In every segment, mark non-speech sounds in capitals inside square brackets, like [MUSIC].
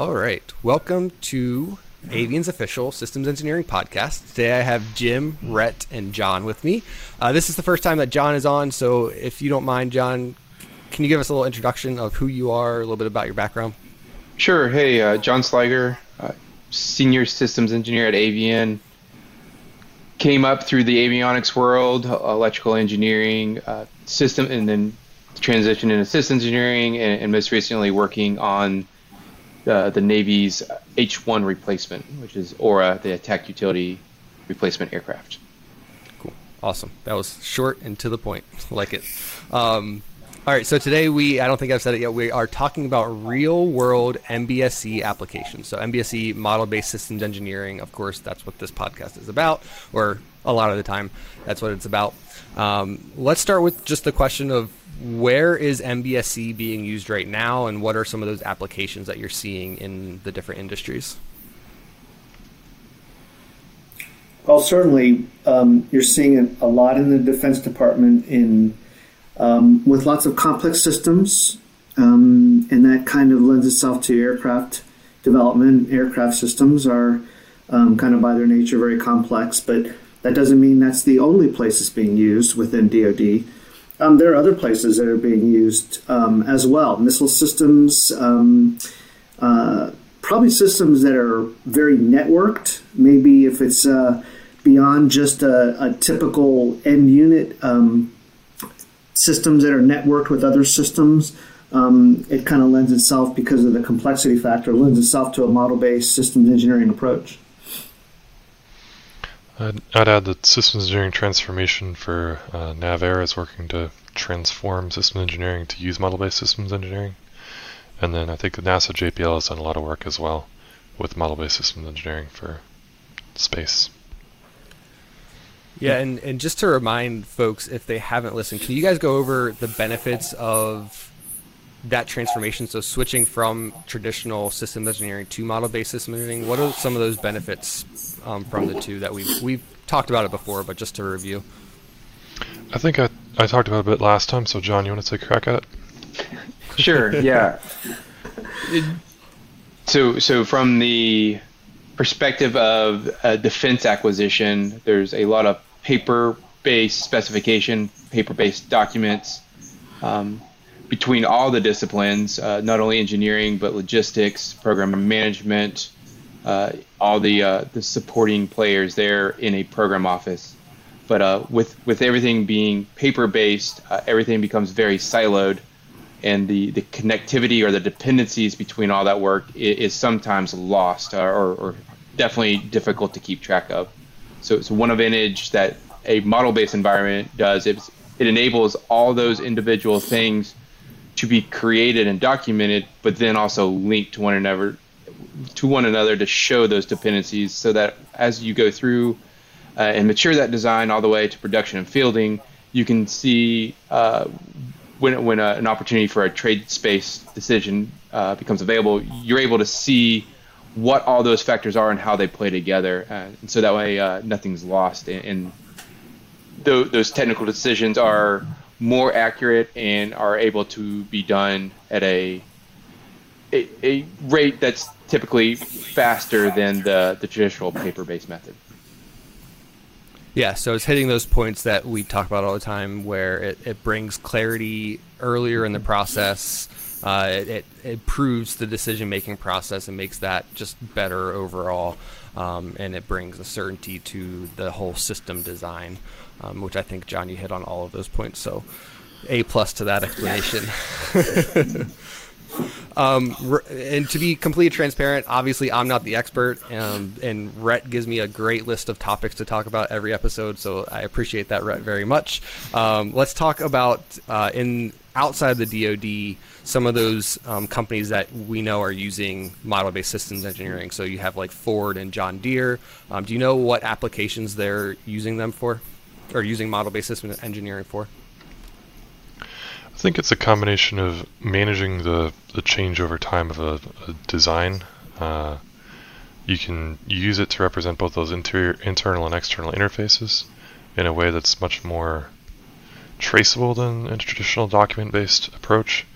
All right. Welcome to Avian's official systems engineering podcast. Today I have Jim, Rhett, and John with me. Uh, this is the first time that John is on, so if you don't mind, John, can you give us a little introduction of who you are, a little bit about your background? Sure. Hey, uh, John Sliger, uh, senior systems engineer at Avian. Came up through the avionics world, electrical engineering, uh, system, and then transitioned into systems engineering, and, and most recently working on uh, the Navy's H-1 replacement, which is AURA, the attack utility replacement aircraft. Cool, awesome. That was short and to the point. [LAUGHS] like it. Um, all right, so today we, I don't think I've said it yet, we are talking about real world MBSE applications. So, MBSE, model based systems engineering, of course, that's what this podcast is about, or a lot of the time, that's what it's about. Um, let's start with just the question of where is MBSE being used right now, and what are some of those applications that you're seeing in the different industries? Well, certainly, um, you're seeing it a lot in the Defense Department in um, with lots of complex systems, um, and that kind of lends itself to aircraft development. Aircraft systems are um, kind of by their nature very complex, but that doesn't mean that's the only place it's being used within DoD. Um, there are other places that are being used um, as well. Missile systems, um, uh, probably systems that are very networked. Maybe if it's uh, beyond just a, a, typical end unit, um, systems that are networked with other systems. Um, it kind of lends itself because of the complexity factor, lends itself to a model-based systems engineering approach. I'd, I'd, add that systems engineering transformation for uh, NAVAIR is working to transform systems engineering to use model-based systems engineering. And then I think the NASA JPL has done a lot of work as well with model-based systems engineering for space. Yeah, and, and just to remind folks, if they haven't listened, can you guys go over the benefits of that transformation? So switching from traditional systems engineering to model-based system engineering, what are some of those benefits um, from the two that we've we've talked about it before, but just to review. I think I I talked about it a bit last time. So John, you want to take a crack at it? Sure. [LAUGHS] Yeah. so so from the perspective of a defense acquisition, there's a lot of paper-based specification, paper-based documents. Um, between all the disciplines, uh, not only engineering but logistics, program management, uh, all the uh, the supporting players there in a program office. But uh, with with everything being paper based, uh, everything becomes very siloed, and the, the connectivity or the dependencies between all that work is, is sometimes lost or, or, definitely difficult to keep track of. So it's one advantage that a model based environment does. It, it enables all those individual things to be created and documented, but then also linked to one another to one another to show those dependencies so that as you go through uh, and mature that design all the way to production and fielding, you can see uh, when, when a, an opportunity for a trade space decision uh, becomes available, you're able to see what all those factors are and how they play together. Uh, and so that way uh, nothing's lost. And, and th- those technical decisions are more accurate and are able to be done at a a, a rate that's typically faster than the, the traditional paper-based method. Yeah, so it's hitting those points that we talk about all the time where it, it brings clarity earlier in the process. Uh, it, it, improves the decision making process and makes that just better overall. Um, and it brings a certainty to the whole system design, um, which I think, John, you hit on all of those points. So, A plus to that explanation. [LAUGHS] [LAUGHS] Um, and to be completely transparent, obviously I'm not the expert, um, and Rhett gives me a great list of topics to talk about every episode, so I appreciate that, Rhett, very much. Um, let's talk about uh, in outside the DoD some of those um, companies that we know are using model-based systems engineering. So you have like Ford and John Deere. Um, do you know what applications they're using them for, or using model-based system engineering for? I think it's a combination of managing the, the change over time of a, a design. Uh, you can use it to represent both those interior, internal and external interfaces in a way that's much more traceable than a traditional document-based approach.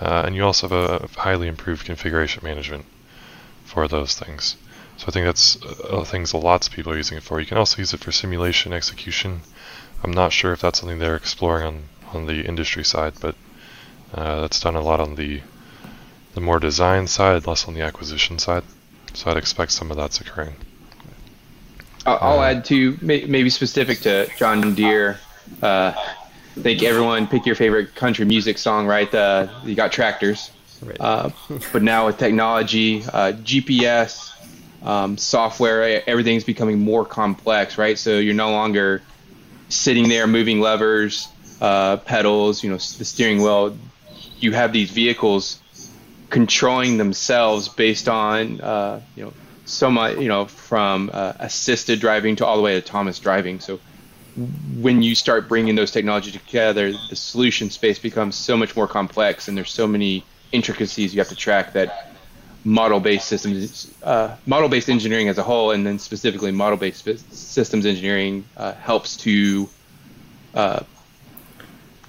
Uh, and you also have a highly improved configuration management. for those things. So I think that's uh, things lots of people are using it for. You can also use it for simulation execution. I'm not sure if that's something they're exploring on, on the industry side, but uh, that's done a lot on the the more design side, less on the acquisition side. So I'd expect some of that's occurring. I'll, I'll add to maybe specific to John Deere. Uh, I think everyone pick your favorite country music song, right? Uh, you got tractors, right. uh, but now with technology, uh, GPS, um, software, everything's becoming more complex, right? So you're no longer sitting there moving levers, uh, pedals, you know, the steering wheel. You have these vehicles controlling themselves based on, uh, you know, so much, you know, from uh, assisted driving to all the way to autonomous driving. So when you start bringing those technologies together, the solution space becomes so much more complex, and there's so many intricacies you have to track that model-based systems, uh, model-based engineering as a whole, and then specifically model-based systems engineering uh, helps to uh,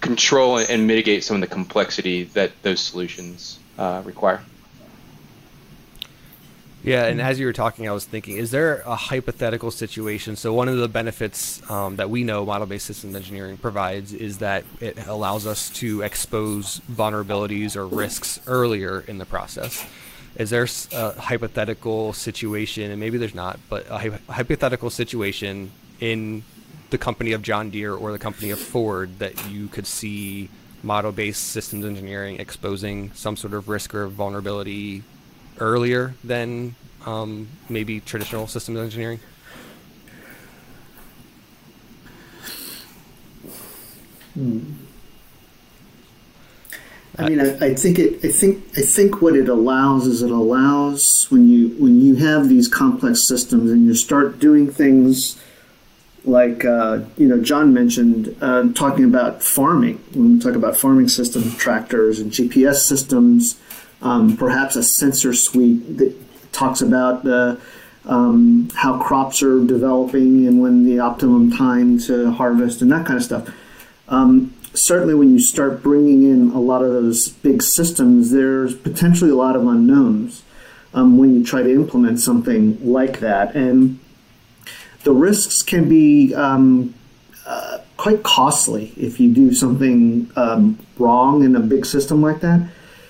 control and mitigate some of the complexity that those solutions uh, require. Yeah, and as you were talking, I was thinking, is there a hypothetical situation? So one of the benefits um, that we know model-based systems engineering provides is that it allows us to expose vulnerabilities or risks earlier in the process. Is there a hypothetical situation, and maybe there's not, but a hypothetical situation in the company of John Deere or the company of Ford that you could see model-based systems engineering exposing some sort of risk or vulnerability earlier than um, maybe traditional systems engineering? Hmm. I mean, I, I, think it. I think. I think what it allows is it allows when you when you have these complex systems and you start doing things like uh, you know John mentioned uh, talking about farming. When we talk about farming systems, tractors and GPS systems, um, perhaps a sensor suite that talks about um, how crops are developing and when the optimum time to harvest and that kind of stuff. Um, certainly, when you start bringing in a lot of those big systems, there's potentially a lot of unknowns um, when you try to implement something like that. And the risks can be um, uh, quite costly if you do something um, wrong in a big system like that.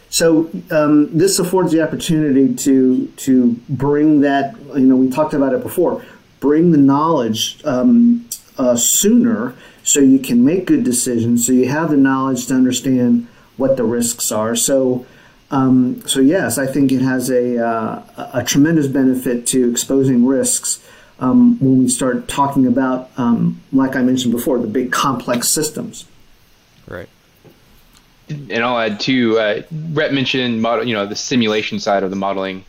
So um, this affords the opportunity to to bring that. You know, we talked about it before. Bring the knowledge um, uh, sooner, so you can make good decisions. So you have the knowledge to understand what the risks are. So. Um, so yes, I think it has a, uh, a tremendous benefit to exposing risks um, when we start talking about, um, like I mentioned before, the big complex systems. Right and I'll add too. Uh, Rhett mentioned model, you know, the simulation side of the modeling,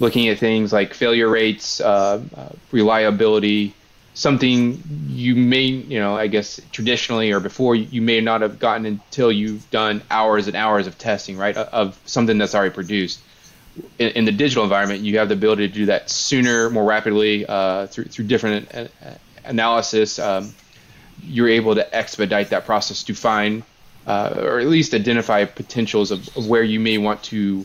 looking at things like failure rates, uh, uh, reliability, something you may, you know, I guess traditionally or before you may not have gotten until you've done hours and hours of testing, right, of something that's already produced. In, in the digital environment, you have the ability to do that sooner, more rapidly uh, through through different uh, analysis. Um, you're able to expedite that process to find uh, or at least identify potentials of, of, where you may want to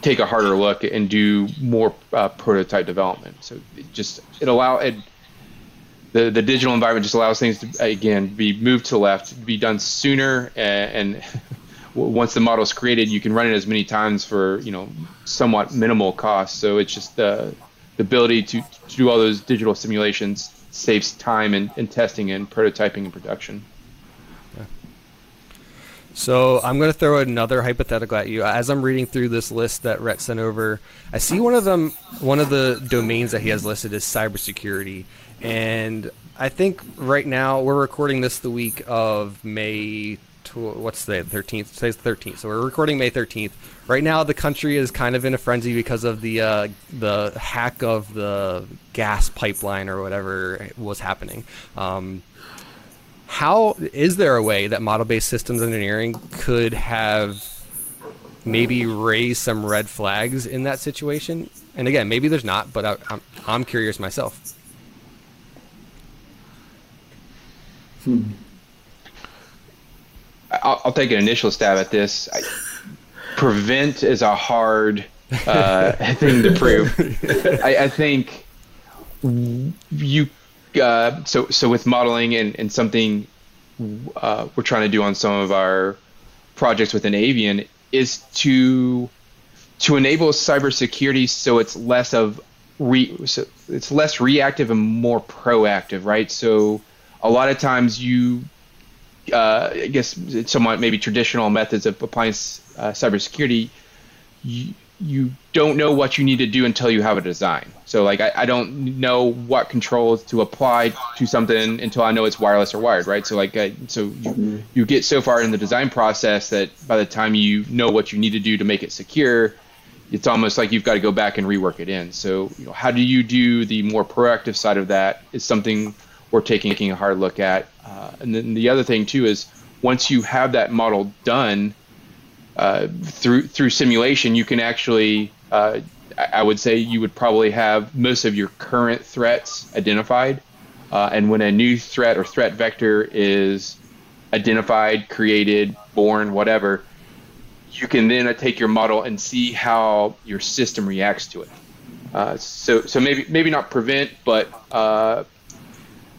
take a harder look and do more uh, prototype development. So it just it allow it, the the digital environment just allows things to again be moved to left, be done sooner, and, [LAUGHS] and once the model is created, you can run it as many times for you know somewhat minimal cost. So it's just the the ability to, to do all those digital simulations saves time in testing and prototyping and production. So I'm going to throw another hypothetical at you. As I'm reading through this list that Rhett sent over, I see one of them. One of the domains that he has listed is cybersecurity, and I think right now we're recording this the week of May. What's the 13th? Today's the 13th, so we're recording May 13th. Right now, the country is kind of in a frenzy because of the uh, the hack of the gas pipeline or whatever was happening. Um, how is there a way that model-based systems engineering could have maybe raised some red flags in that situation? And again, maybe there's not, but I, I'm I'm curious myself. Hmm. I'll, I'll, take an initial stab at this. I, prevent is a hard uh, [LAUGHS] thing to prove. I, I think you uh, so so with modeling and, and something uh, we're trying to do on some of our projects within Avian is to to enable cybersecurity so it's less of re, so it's less reactive and more proactive, right? So a lot of times you uh, I guess somewhat maybe traditional methods of applying uh, cybersecurity, you, you don't know what you need to do until you have a design. So like I, I don't know what controls to apply to something until I know it's wireless or wired, right? So like I, so you, mm-hmm. you get so far in the design process that by the time you know what you need to do to make it secure, it's almost like you've got to go back and rework it in. So you know, how do you do the more proactive side of that is something we're taking a hard look at. Uh, and then the other thing too is once you have that model done, uh, through through simulation, you can actually, uh, I would say, you would probably have most of your current threats identified. Uh, and when a new threat or threat vector is identified, created, born, whatever, you can then take your model and see how your system reacts to it. Uh, so, so maybe maybe not prevent, but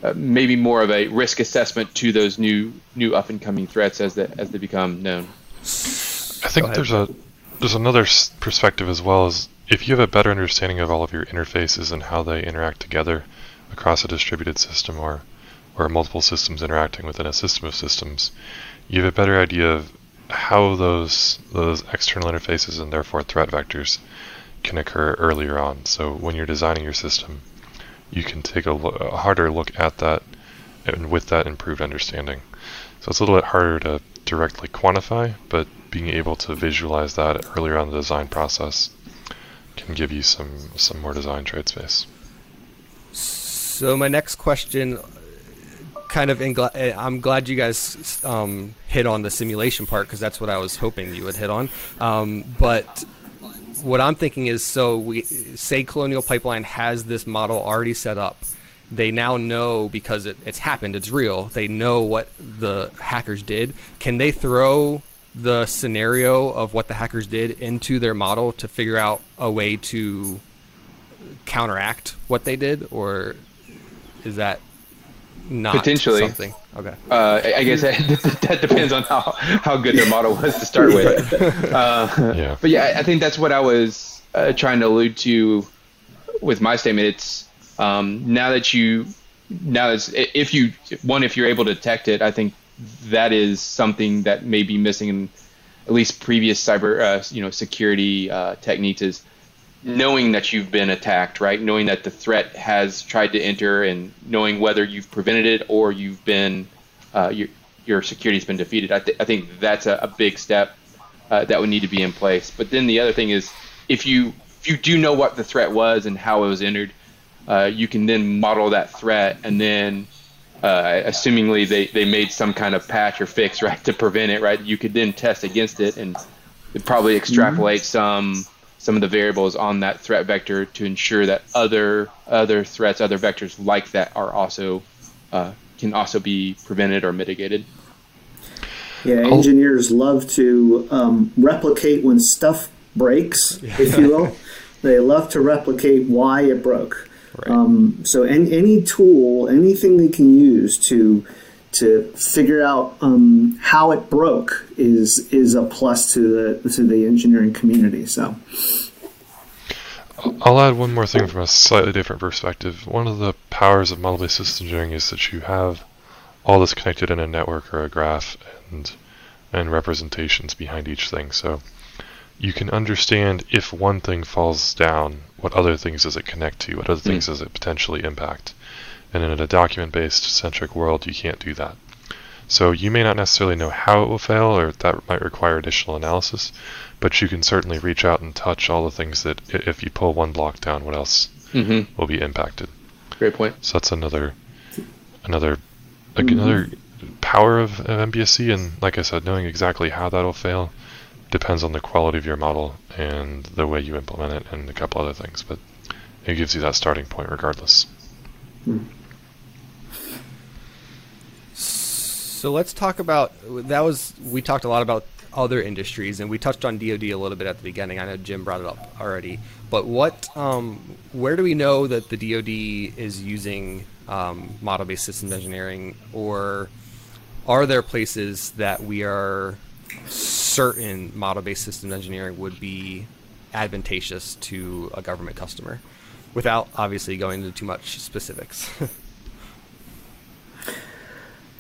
uh, maybe more of a risk assessment to those new new up and coming threats as they as they become known. I think there's a there's another perspective as well as if you have a better understanding of all of your interfaces and how they interact together across a distributed system or or multiple systems interacting within a system of systems, you have a better idea of how those those external interfaces and therefore threat vectors can occur earlier on. So when you're designing your system, you can take a, a harder look at that and with that improved understanding. So it's a little bit harder to directly quantify, but being able to visualize that earlier on the design process can give you some some more design trade space. So my next question, kind of, eh, I'm glad you guys um, hit on the simulation part because that's what I was hoping you would hit on. Um, but what I'm thinking is, so we say Colonial Pipeline has this model already set up. They now know because it, it's happened, it's real. They know what the hackers did. Can they throw the scenario of what the hackers did into their model to figure out a way to counteract what they did, or is that not potentially something? Okay. Uh, I guess that, [LAUGHS] that, depends on how, how good their model was to start with. Uh, yeah. But yeah, I think that's what I was uh, trying to allude to with my statement. It's um, now that you now that if you one if you're able to detect it, I think that is something that may be missing in at least previous cyber, uh, you know, security uh, techniques is knowing that you've been attacked, right? Knowing that the threat has tried to enter, and knowing whether you've prevented it or you've been uh, your your security's been defeated. I, th- I think that's a, a big step uh, that would need to be in place. But then the other thing is, if you if you do know what the threat was and how it was entered, uh, you can then model that threat and then uh, assumingly they, they made some kind of patch or fix [LAUGHS] right to prevent it right you could then test against it and probably extrapolate mm-hmm. some some of the variables on that threat vector to ensure that other other threats other vectors like that are also uh, can also be prevented or mitigated yeah oh. engineers love to um, replicate when stuff breaks if you will [LAUGHS] they love to replicate why it broke Right. Um, so any, any tool, anything they can use to to figure out um, how it broke is is a plus to the to the engineering community. So. I'll add one more thing from a slightly different perspective. One of the powers of model-based systems engineering is that you have all this connected in a network or a graph and and representations behind each thing. So you can understand if one thing falls down, what other things does it connect to? What other things mm. does it potentially impact? And in a document based centric world, you can't do that. So you may not necessarily know how it will fail, or that might require additional analysis, but you can certainly reach out and touch all the things that, if you pull one block down, what else mm-hmm. will be impacted. Great point. So that's another, another, like mm-hmm. another power of, of MBSE, and like I said, knowing exactly how that'll fail depends on the quality of your model and the way you implement it and a couple other things, but it gives you that starting point regardless. So let's talk about that was we talked a lot about other industries, and we touched on DoD a little bit at the beginning. I know Jim brought it up already, but what, um, where do we know that the DoD is using um, model-based systems engineering, or are there places that we are certain model-based systems engineering would be advantageous to a government customer, without obviously going into too much specifics? [LAUGHS]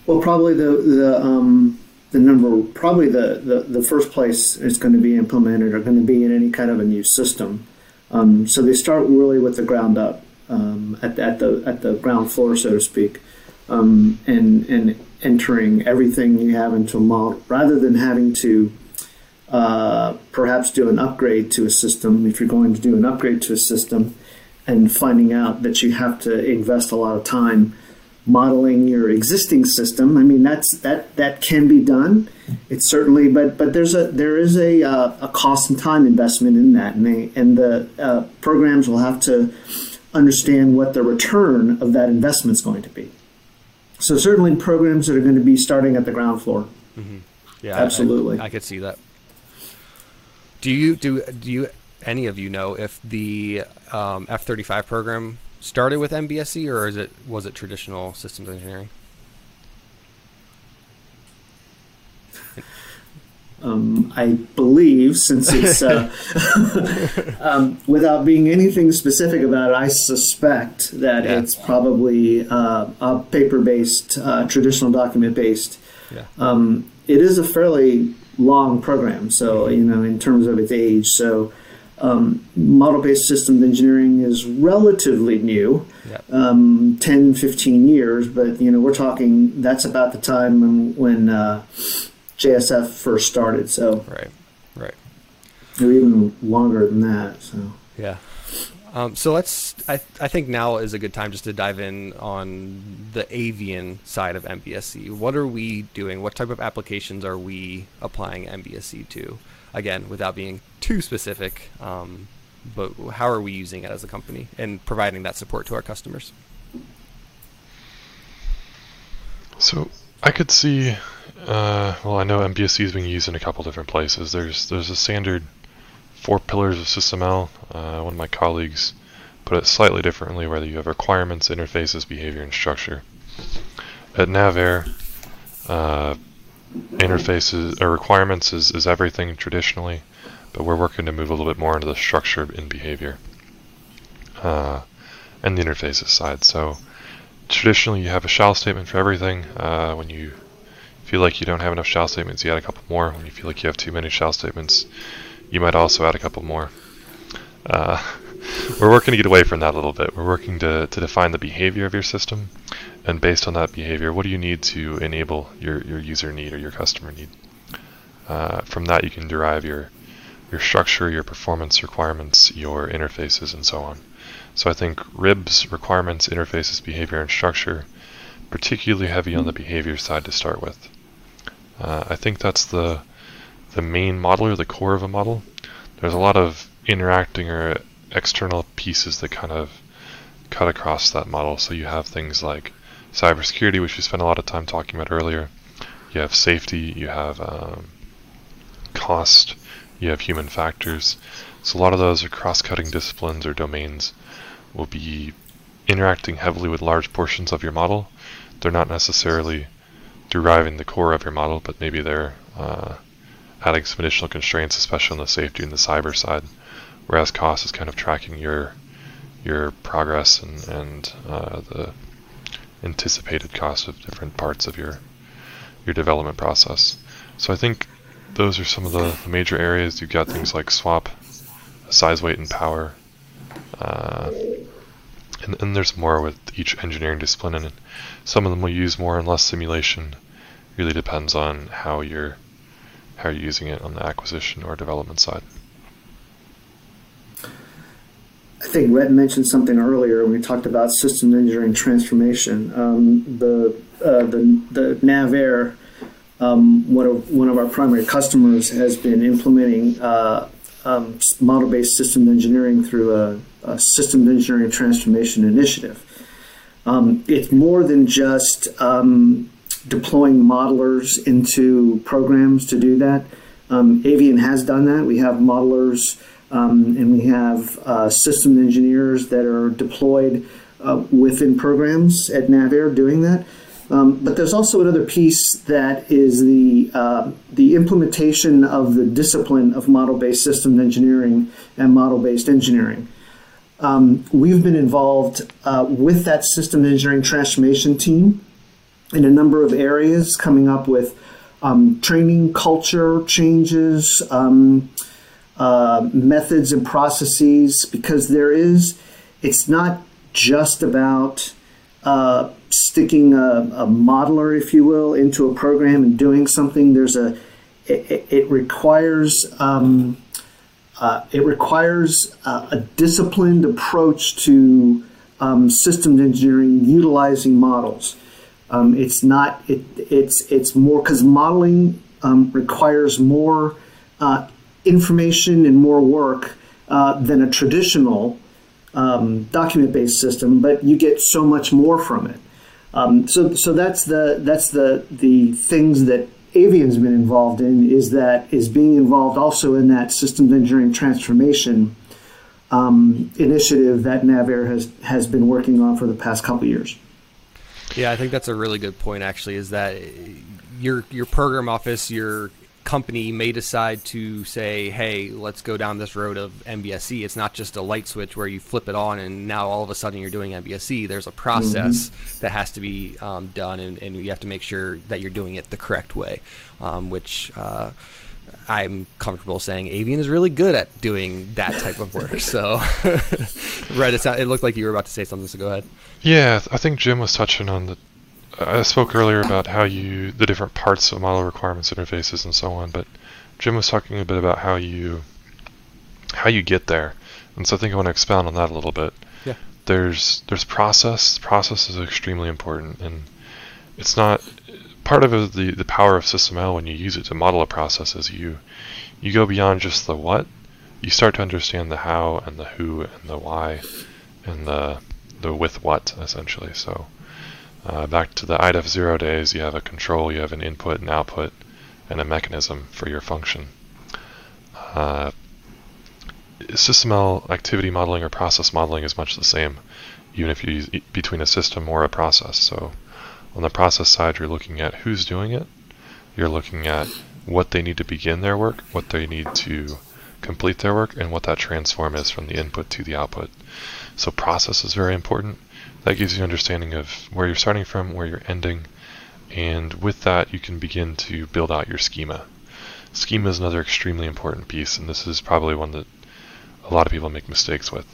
well, probably the the um, the number, probably the, the, the first place it's going to be implemented are going to be in any kind of a new system. Um, so they start really with the ground up um, at, at the at the ground floor, so to speak, um, and and entering everything you have into a model rather than having to uh, perhaps do an upgrade to a system. If you're going to do an upgrade to a system, and finding out that you have to invest a lot of time modeling your existing system. I mean, that's that that can be done. It's certainly, but but there's a there is a uh, a cost and time investment in that, and they, and the uh, programs will have to understand what the return of that investment is going to be. So certainly, programs that are going to be starting at the ground floor. Mm-hmm. Yeah, absolutely. I, I could see that. Do you do do you any of you know if the um, F thirty five program started with MBSE, or is it was it traditional systems engineering? Um, I believe, since it's uh, [LAUGHS] um, without being anything specific about it, I suspect that yeah. it's probably uh, a paper-based, uh, traditional document-based. Yeah. Um, it is a fairly long program, so you know, in terms of its age, so um, model-based systems engineering is relatively new, yep. um, 10, 15 years, but you know we're talking that's about the time when, when uh, JSF first started. So right, right, or even longer than that. So yeah. Um, so let's. I, I think now is a good time just to dive in on the avian side of MBSE. What are we doing? What type of applications are we applying MBSE to? Again, without being too specific, um, but how are we using it as a company and providing that support to our customers? So I could see. Uh, well, I know MBSE is being used in a couple different places. There's there's a standard four pillars of SysML. Uh, one of my colleagues put it slightly differently, whether you have requirements, interfaces, behavior, and structure. At NavAir, uh, interfaces or requirements is, is everything traditionally, but we're working to move a little bit more into the structure and behavior uh, and the interfaces side. So traditionally, you have a shall statement for everything. Uh, when you feel like you don't have enough shall statements, you add a couple more. When you feel like you have too many shall statements, you might also add a couple more. Uh, [LAUGHS] we're working to get away from that a little bit. We're working to, to define the behavior of your system, and based on that behavior, what do you need to enable your, your user need or your customer need? Uh, from that, you can derive your your structure, your performance requirements, your interfaces, and so on. So I think RIBs, requirements, interfaces, behavior, and structure, particularly heavy on the behavior side to start with. Uh, I think that's the the main model or the core of a model, there's a lot of interacting or external pieces that kind of cut across that model. So you have things like cybersecurity, which we spent a lot of time talking about earlier. You have safety, you have um, cost, you have human factors. So a lot of those are cross-cutting disciplines or domains will be interacting heavily with large portions of your model. They're not necessarily deriving the core of your model, but maybe they're uh, adding some additional constraints, especially on the safety and the cyber side, whereas cost is kind of tracking your your progress and, and uh, the anticipated cost of different parts of your your development process. So I think those are some of the, the major areas. You've got things like SWaP, size, weight, and power. Uh, and, and there's more with each engineering discipline, and some of them will use more and less simulation. Really depends on how you're how you're using it on the acquisition or development side. I think Rhett mentioned something earlier when we talked about system engineering transformation. Um, the, uh, the the NavAir, um, one of one of our primary customers, has been implementing uh, um, model-based system engineering through a, a system engineering transformation initiative. Um, it's more than just um, deploying modelers into programs to do that. Um, Avian has done that. We have modelers um, and we have uh, system engineers that are deployed uh, within programs at NavAir doing that. Um, but there's also another piece that is the uh, the implementation of the discipline of model-based systems engineering and model-based engineering. Um, we've been involved uh, with that system engineering transformation team in a number of areas, coming up with um, training culture changes, um, uh, methods and processes, because there is, it's not just about uh, sticking a, a, modeler, if you will, into a program and doing something. There's a, it, it requires, um, uh, it requires a disciplined approach to um, systems engineering utilizing models. Um, it's not. It, it's it's more because modeling um, requires more uh, information and more work uh, than a traditional um, document-based system, but you get so much more from it. Um, so so that's the that's the the things that Avian's been involved in is that is being involved also in that systems engineering transformation um, initiative that NavAir has has been working on for the past couple years. Yeah, I think that's a really good point. Actually, is that your your program office, your company may decide to say, "Hey, let's go down this road of MBSE." It's not just a light switch where you flip it on and now all of a sudden you're doing MBSE. There's a process mm-hmm. that has to be um, done, and, and, you have to make sure that you're doing it the correct way, um, which. Uh, I'm comfortable saying Avian is really good at doing that type of work. So, [LAUGHS] right, it, it looked like you were about to say something. So go ahead. Yeah, I think Jim was touching on the. I spoke earlier about how you the different parts of model requirements interfaces and so on, but Jim was talking a bit about how you how you get there, and so I think I want to expound on that a little bit. Yeah. There's there's process. Process is extremely important, and it's not part of the the power of SysML when you use it to model a process is you you go beyond just the what. You start to understand the how and the who and the why and the the with what essentially. So uh, back to the IDEF zero days, you have a control, you have an input and output, and a mechanism for your function. Uh, SysML activity modeling or process modeling is much the same, even if you use between a system or a process. So on the process side, you're looking at who's doing it. You're looking at what they need to begin their work, what they need to complete their work, and what that transform is from the input to the output. So process is very important. That gives you understanding of where you're starting from, where you're ending, and with that you can begin to build out your schema. Schema is another extremely important piece, and this is probably one that a lot of people make mistakes with.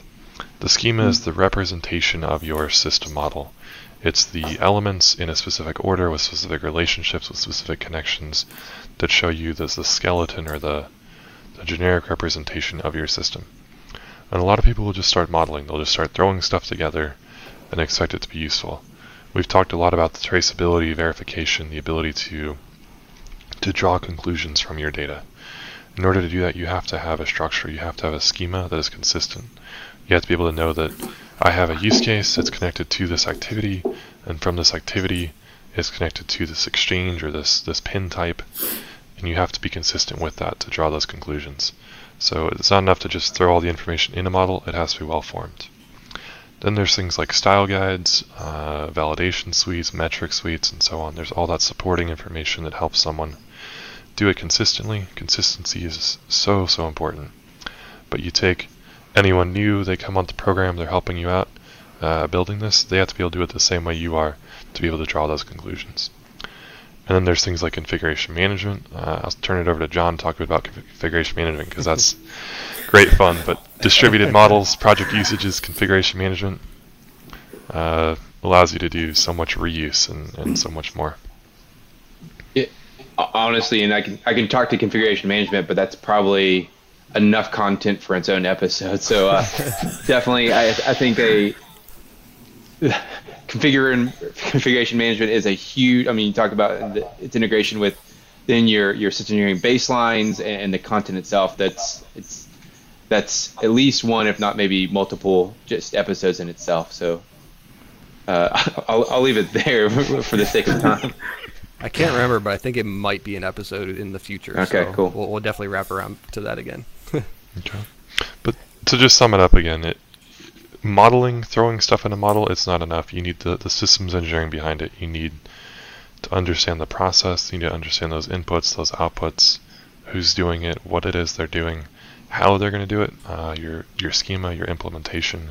The schema is the representation of your system model. It's the elements in a specific order with specific relationships with specific connections that show you the, the skeleton or the, the generic representation of your system. And a lot of people will just start modeling. They'll just start throwing stuff together and expect it to be useful. We've talked a lot about the traceability, verification, the ability to to draw conclusions from your data. In order to do that, you have to have a structure. You have to have a schema that is consistent. You have to be able to know that I have a use case that's connected to this activity, and from this activity is connected to this exchange or this, this pin type, and you have to be consistent with that to draw those conclusions. So it's not enough to just throw all the information in a model, it has to be well formed. Then there's things like style guides, uh, validation suites, metric suites, and so on. There's all that supporting information that helps someone do it consistently. Consistency is so, so important. But you take anyone new, they come onto the program, they're helping you out uh, building this, they have to be able to do it the same way you are to be able to draw those conclusions. And then there's things like configuration management. Uh, I'll turn it over to John to talk about configuration management because that's [LAUGHS] great fun. But distributed models, project usages, configuration management uh, allows you to do so much reuse and, and so much more. It, honestly, and I can I can talk to configuration management, but that's probably enough content for its own episode. So uh, [LAUGHS] definitely, I, I think they [LAUGHS] configuring configuration management is a huge. I mean, you talk about the, its integration with then your your system engineering baselines and the content itself. That's it's that's at least one, if not maybe multiple, just episodes in itself. So uh, [LAUGHS] I'll, I'll leave it there [LAUGHS] for the sake of time. I can't remember, but I think it might be an episode in the future. Okay, so cool. We'll, we'll definitely wrap around to that again. Okay. [LAUGHS] But to just sum it up again, it modeling, throwing stuff in a model, it's not enough. You need the, the systems engineering behind it. You need to understand the process. You need to understand those inputs, those outputs, who's doing it, what it is they're doing, how they're going to do it, uh, your your schema, your implementation.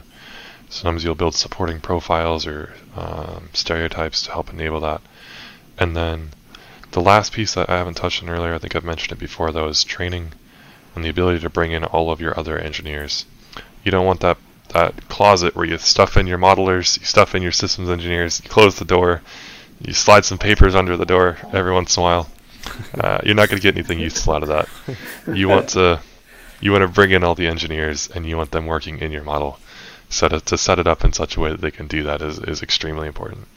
Sometimes you'll build supporting profiles or um, stereotypes to help enable that. And then the last piece that I haven't touched on earlier, I think I've mentioned it before, though, is training and the ability to bring in all of your other engineers. You don't want that that closet where you stuff in your modelers, you stuff in your systems engineers, you close the door, you slide some papers under the door every once in a while. [LAUGHS] Uh, you're not going to get anything useful out of that. You want to you want to bring in all the engineers and you want them working in your model. It, to set it up in such a way that they can do that is, is extremely important.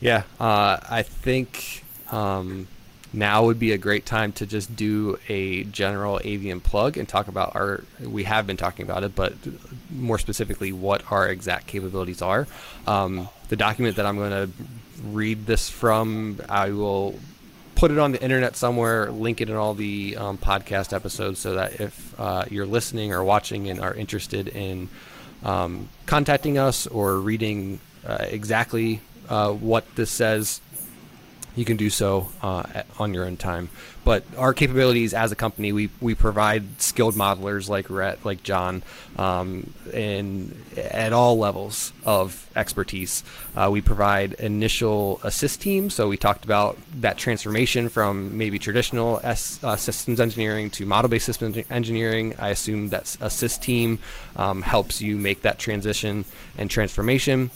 Yeah, uh, I think um, now would be a great time to just do a general avian plug and talk about our. We have been talking about it, but more specifically, what our exact capabilities are. Um, the document that I'm going to read this from, I will put it on the internet somewhere, link it in all the um, podcast episodes, so that if uh, you're listening or watching and are interested in um, contacting us or reading uh, exactly uh, what this says, you can do so uh, on your own time. But our capabilities as a company, we, we provide skilled modelers like Rhett, like John, um, and at all levels of expertise. Uh, we provide initial assist teams. So we talked about that transformation from maybe traditional S, uh, systems engineering to model-based systems engineering. I assume that assist team um, helps you make that transition and transformation.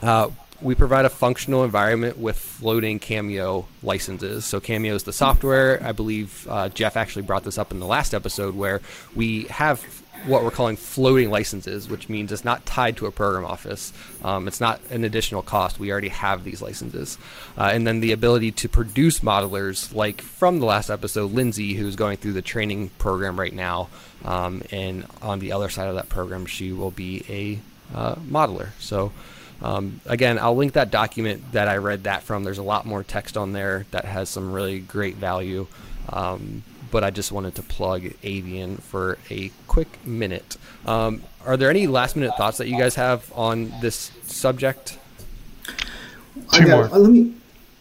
Uh, we provide a functional environment with floating Cameo licenses. So Cameo is the software. I believe uh, Jeff actually brought this up in the last episode where we have what we're calling floating licenses, which means it's not tied to a program office. Um, it's not an additional cost. We already have these licenses. Uh, and then the ability to produce modelers, like from the last episode, Lindsay, who's going through the training program right now. Um, and on the other side of that program, she will be a uh, modeler. So um, again, I'll link that document that I read that from. There's a lot more text on there that has some really great value. Um, but I just wanted to plug Avian for a quick minute. Um, are there any last minute thoughts that you guys have on this subject? Two more. Uh, let me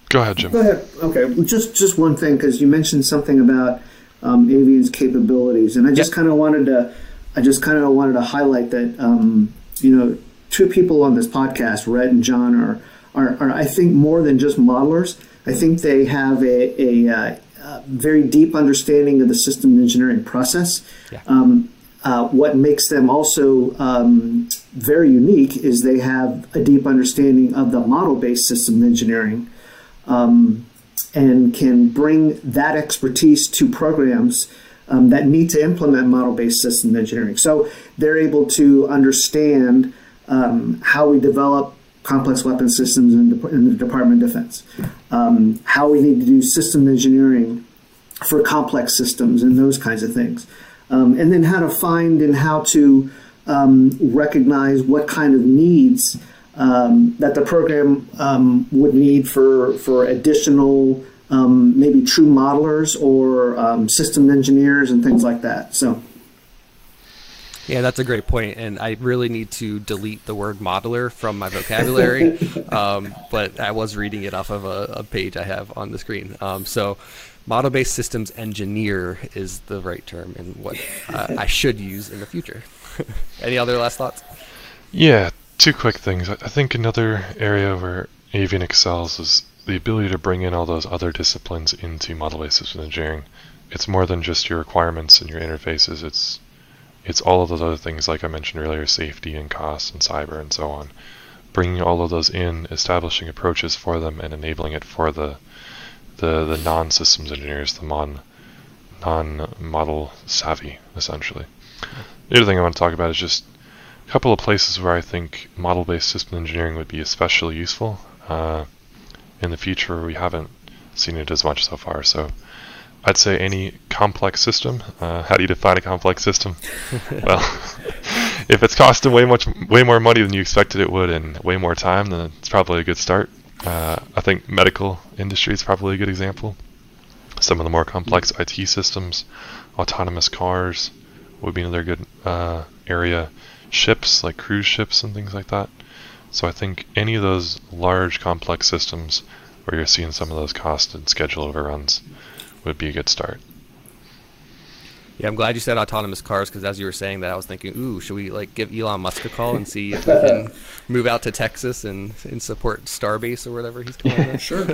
Go ahead, Jim. go ahead. Okay, just just one thing because you mentioned something about um, Avian's capabilities, and I just Yep. kind of wanted to, I just kind of wanted to highlight that um, you know two people on this podcast, Rhett and John, are, are are I think more than just modelers. I think they have a, a, uh, uh very deep understanding of the system engineering process. Yeah. Um, uh, what makes them also um, very unique is they have a deep understanding of the model-based system engineering um, and can bring that expertise to programs um, that need to implement model-based system engineering. So they're able to understand um, how we develop complex weapon systems in, the- in the Department of Defense, um, how we need to do system engineering for complex systems and those kinds of things. Um, and then how to find and how to um, recognize what kind of needs um, that the program um, would need for, for additional, maybe true modelers or system engineers and things like that. So, Yeah, that's a great point, and I really need to delete the word modeler from my vocabulary. [LAUGHS] um, but I was reading it off of a, a page I have on the screen. Um, so, model-based systems engineer is the right term, and what uh, I should use in the future. [LAUGHS] Any other last thoughts? Yeah, two quick things. I I think another area where Avian excels is the ability to bring in all those other disciplines into model-based system engineering. It's more than just your requirements and your interfaces. It's it's all of those other things, like I mentioned earlier, safety and cost and cyber and so on. Bringing all of those in, establishing approaches for them, and enabling it for the the, the non-systems engineers, the mon, non-model savvy, essentially. The other thing I want to talk about is just a couple of places where I think model-based system engineering would be especially useful uh, in the future. We haven't seen it as much so far, so I'd say any complex system. Uh, how do you define a complex system? [LAUGHS] well, if it's costing way much, way more money than you expected it would, and way more time, then it's probably a good start. Uh, I think medical industry is probably a good example. Some of the more complex IT systems, autonomous cars would be another good uh, area. Ships, like cruise ships and things like that. So I think any of those large complex systems where you're seeing some of those cost and schedule overruns would be a good start. Yeah, I'm glad you said autonomous cars because as you were saying that, I was thinking, ooh, should we like give Elon Musk a call and see if we can [LAUGHS] move out to Texas and, and support Starbase or whatever he's calling it? [LAUGHS] Sure.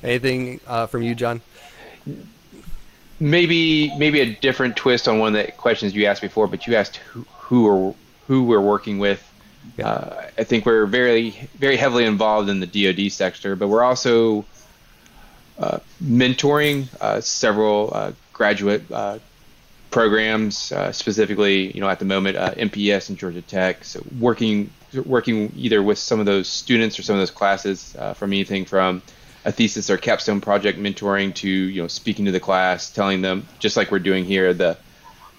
[LAUGHS] Anything uh, from you, John? maybe maybe a different twist on one of the questions you asked before, but you asked who who or who we're working with. Uh, I think we're very very heavily involved in the DoD sector, but we're also uh, mentoring uh, several uh, graduate uh, programs, uh, specifically, you know, at the moment, NPS and Georgia Tech. So working working either with some of those students or some of those classes from anything from a thesis or capstone project mentoring to you know speaking to the class, telling them just like we're doing here the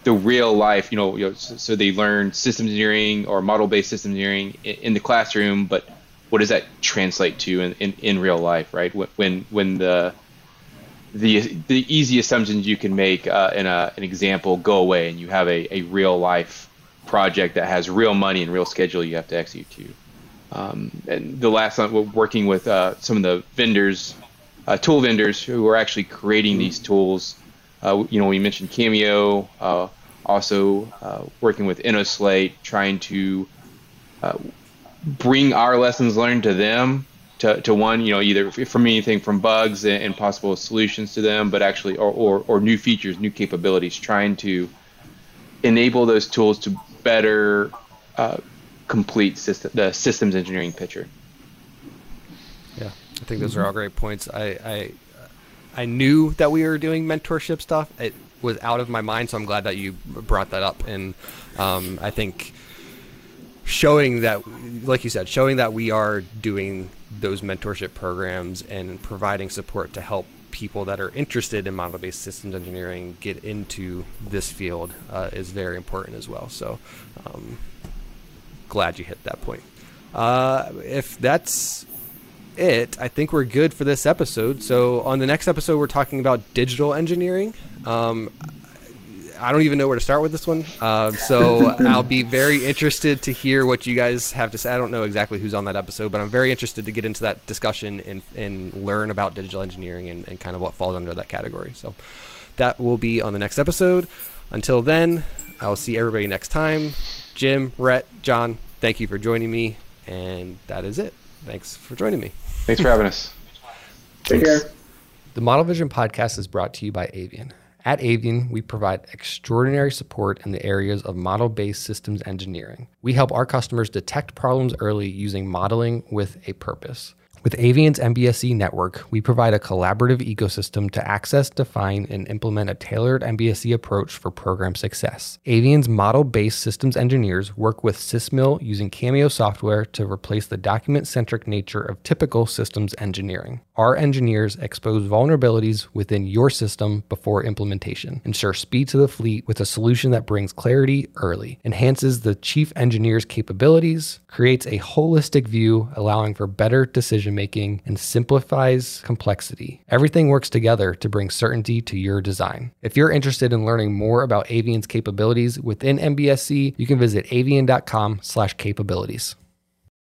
the real life, you know, you know so, so, they learn systems engineering or model based systems engineering in, in, the classroom, but what does that translate to in, in, in real life, right? When when the the the easy assumptions you can make uh, in a, an example go away, and you have a, a real life project that has real money and real schedule you have to execute to. Um, and the last time we're working with uh, some of the vendors, uh, tool vendors who are actually creating these tools. Uh, you know, we mentioned Cameo, uh, also uh, working with InnoSlate, trying to uh, bring our lessons learned to them. To, to one, you know, either from anything from bugs and, and possible solutions to them, but actually, or, or, or new features, new capabilities, trying to enable those tools to better complete system, the systems engineering picture. Yeah, I think those are all great points. I, I I knew that we were doing mentorship stuff. It was out of my mind, so I'm glad that you brought that up. And um, I think showing that, like you said, showing that we are doing those mentorship programs and providing support to help people that are interested in model-based systems engineering get into this field uh, is very important as well. So um, glad you hit that point. Uh, if that's it, I think we're good for this episode. So on the next episode, we're talking about digital engineering. Um, I don't even know where to start with this one. Uh, so [LAUGHS] I'll be very interested to hear what you guys have to say. I don't know exactly who's on that episode, but I'm very interested to get into that discussion and, and learn about digital engineering and, and kind of what falls under that category. So that will be on the next episode. Until then, I'll see everybody next time. Jim, Rhett, John, thank you for joining me. And that is it. Thanks for joining me. Thanks for having us. Take care. The Model Vision podcast is brought to you by Avian. At Avian, we provide extraordinary support in the areas of model based systems engineering. We help our customers detect problems early using modeling with a purpose. With Avian's MBSE network, we provide a collaborative ecosystem to access, define, and implement a tailored MBSE approach for program success. Avian's model based systems engineers work with SysML using Cameo software to replace the document centric nature of typical systems engineering. Our engineers expose vulnerabilities within your system before implementation, ensure speed to the fleet with a solution that brings clarity early, enhances the chief engineer's capabilities, creates a holistic view, allowing for better decision making, and simplifies complexity. Everything works together to bring certainty to your design. If you're interested in learning more about Avian's capabilities within MBSE, you can visit avian.com/capabilities.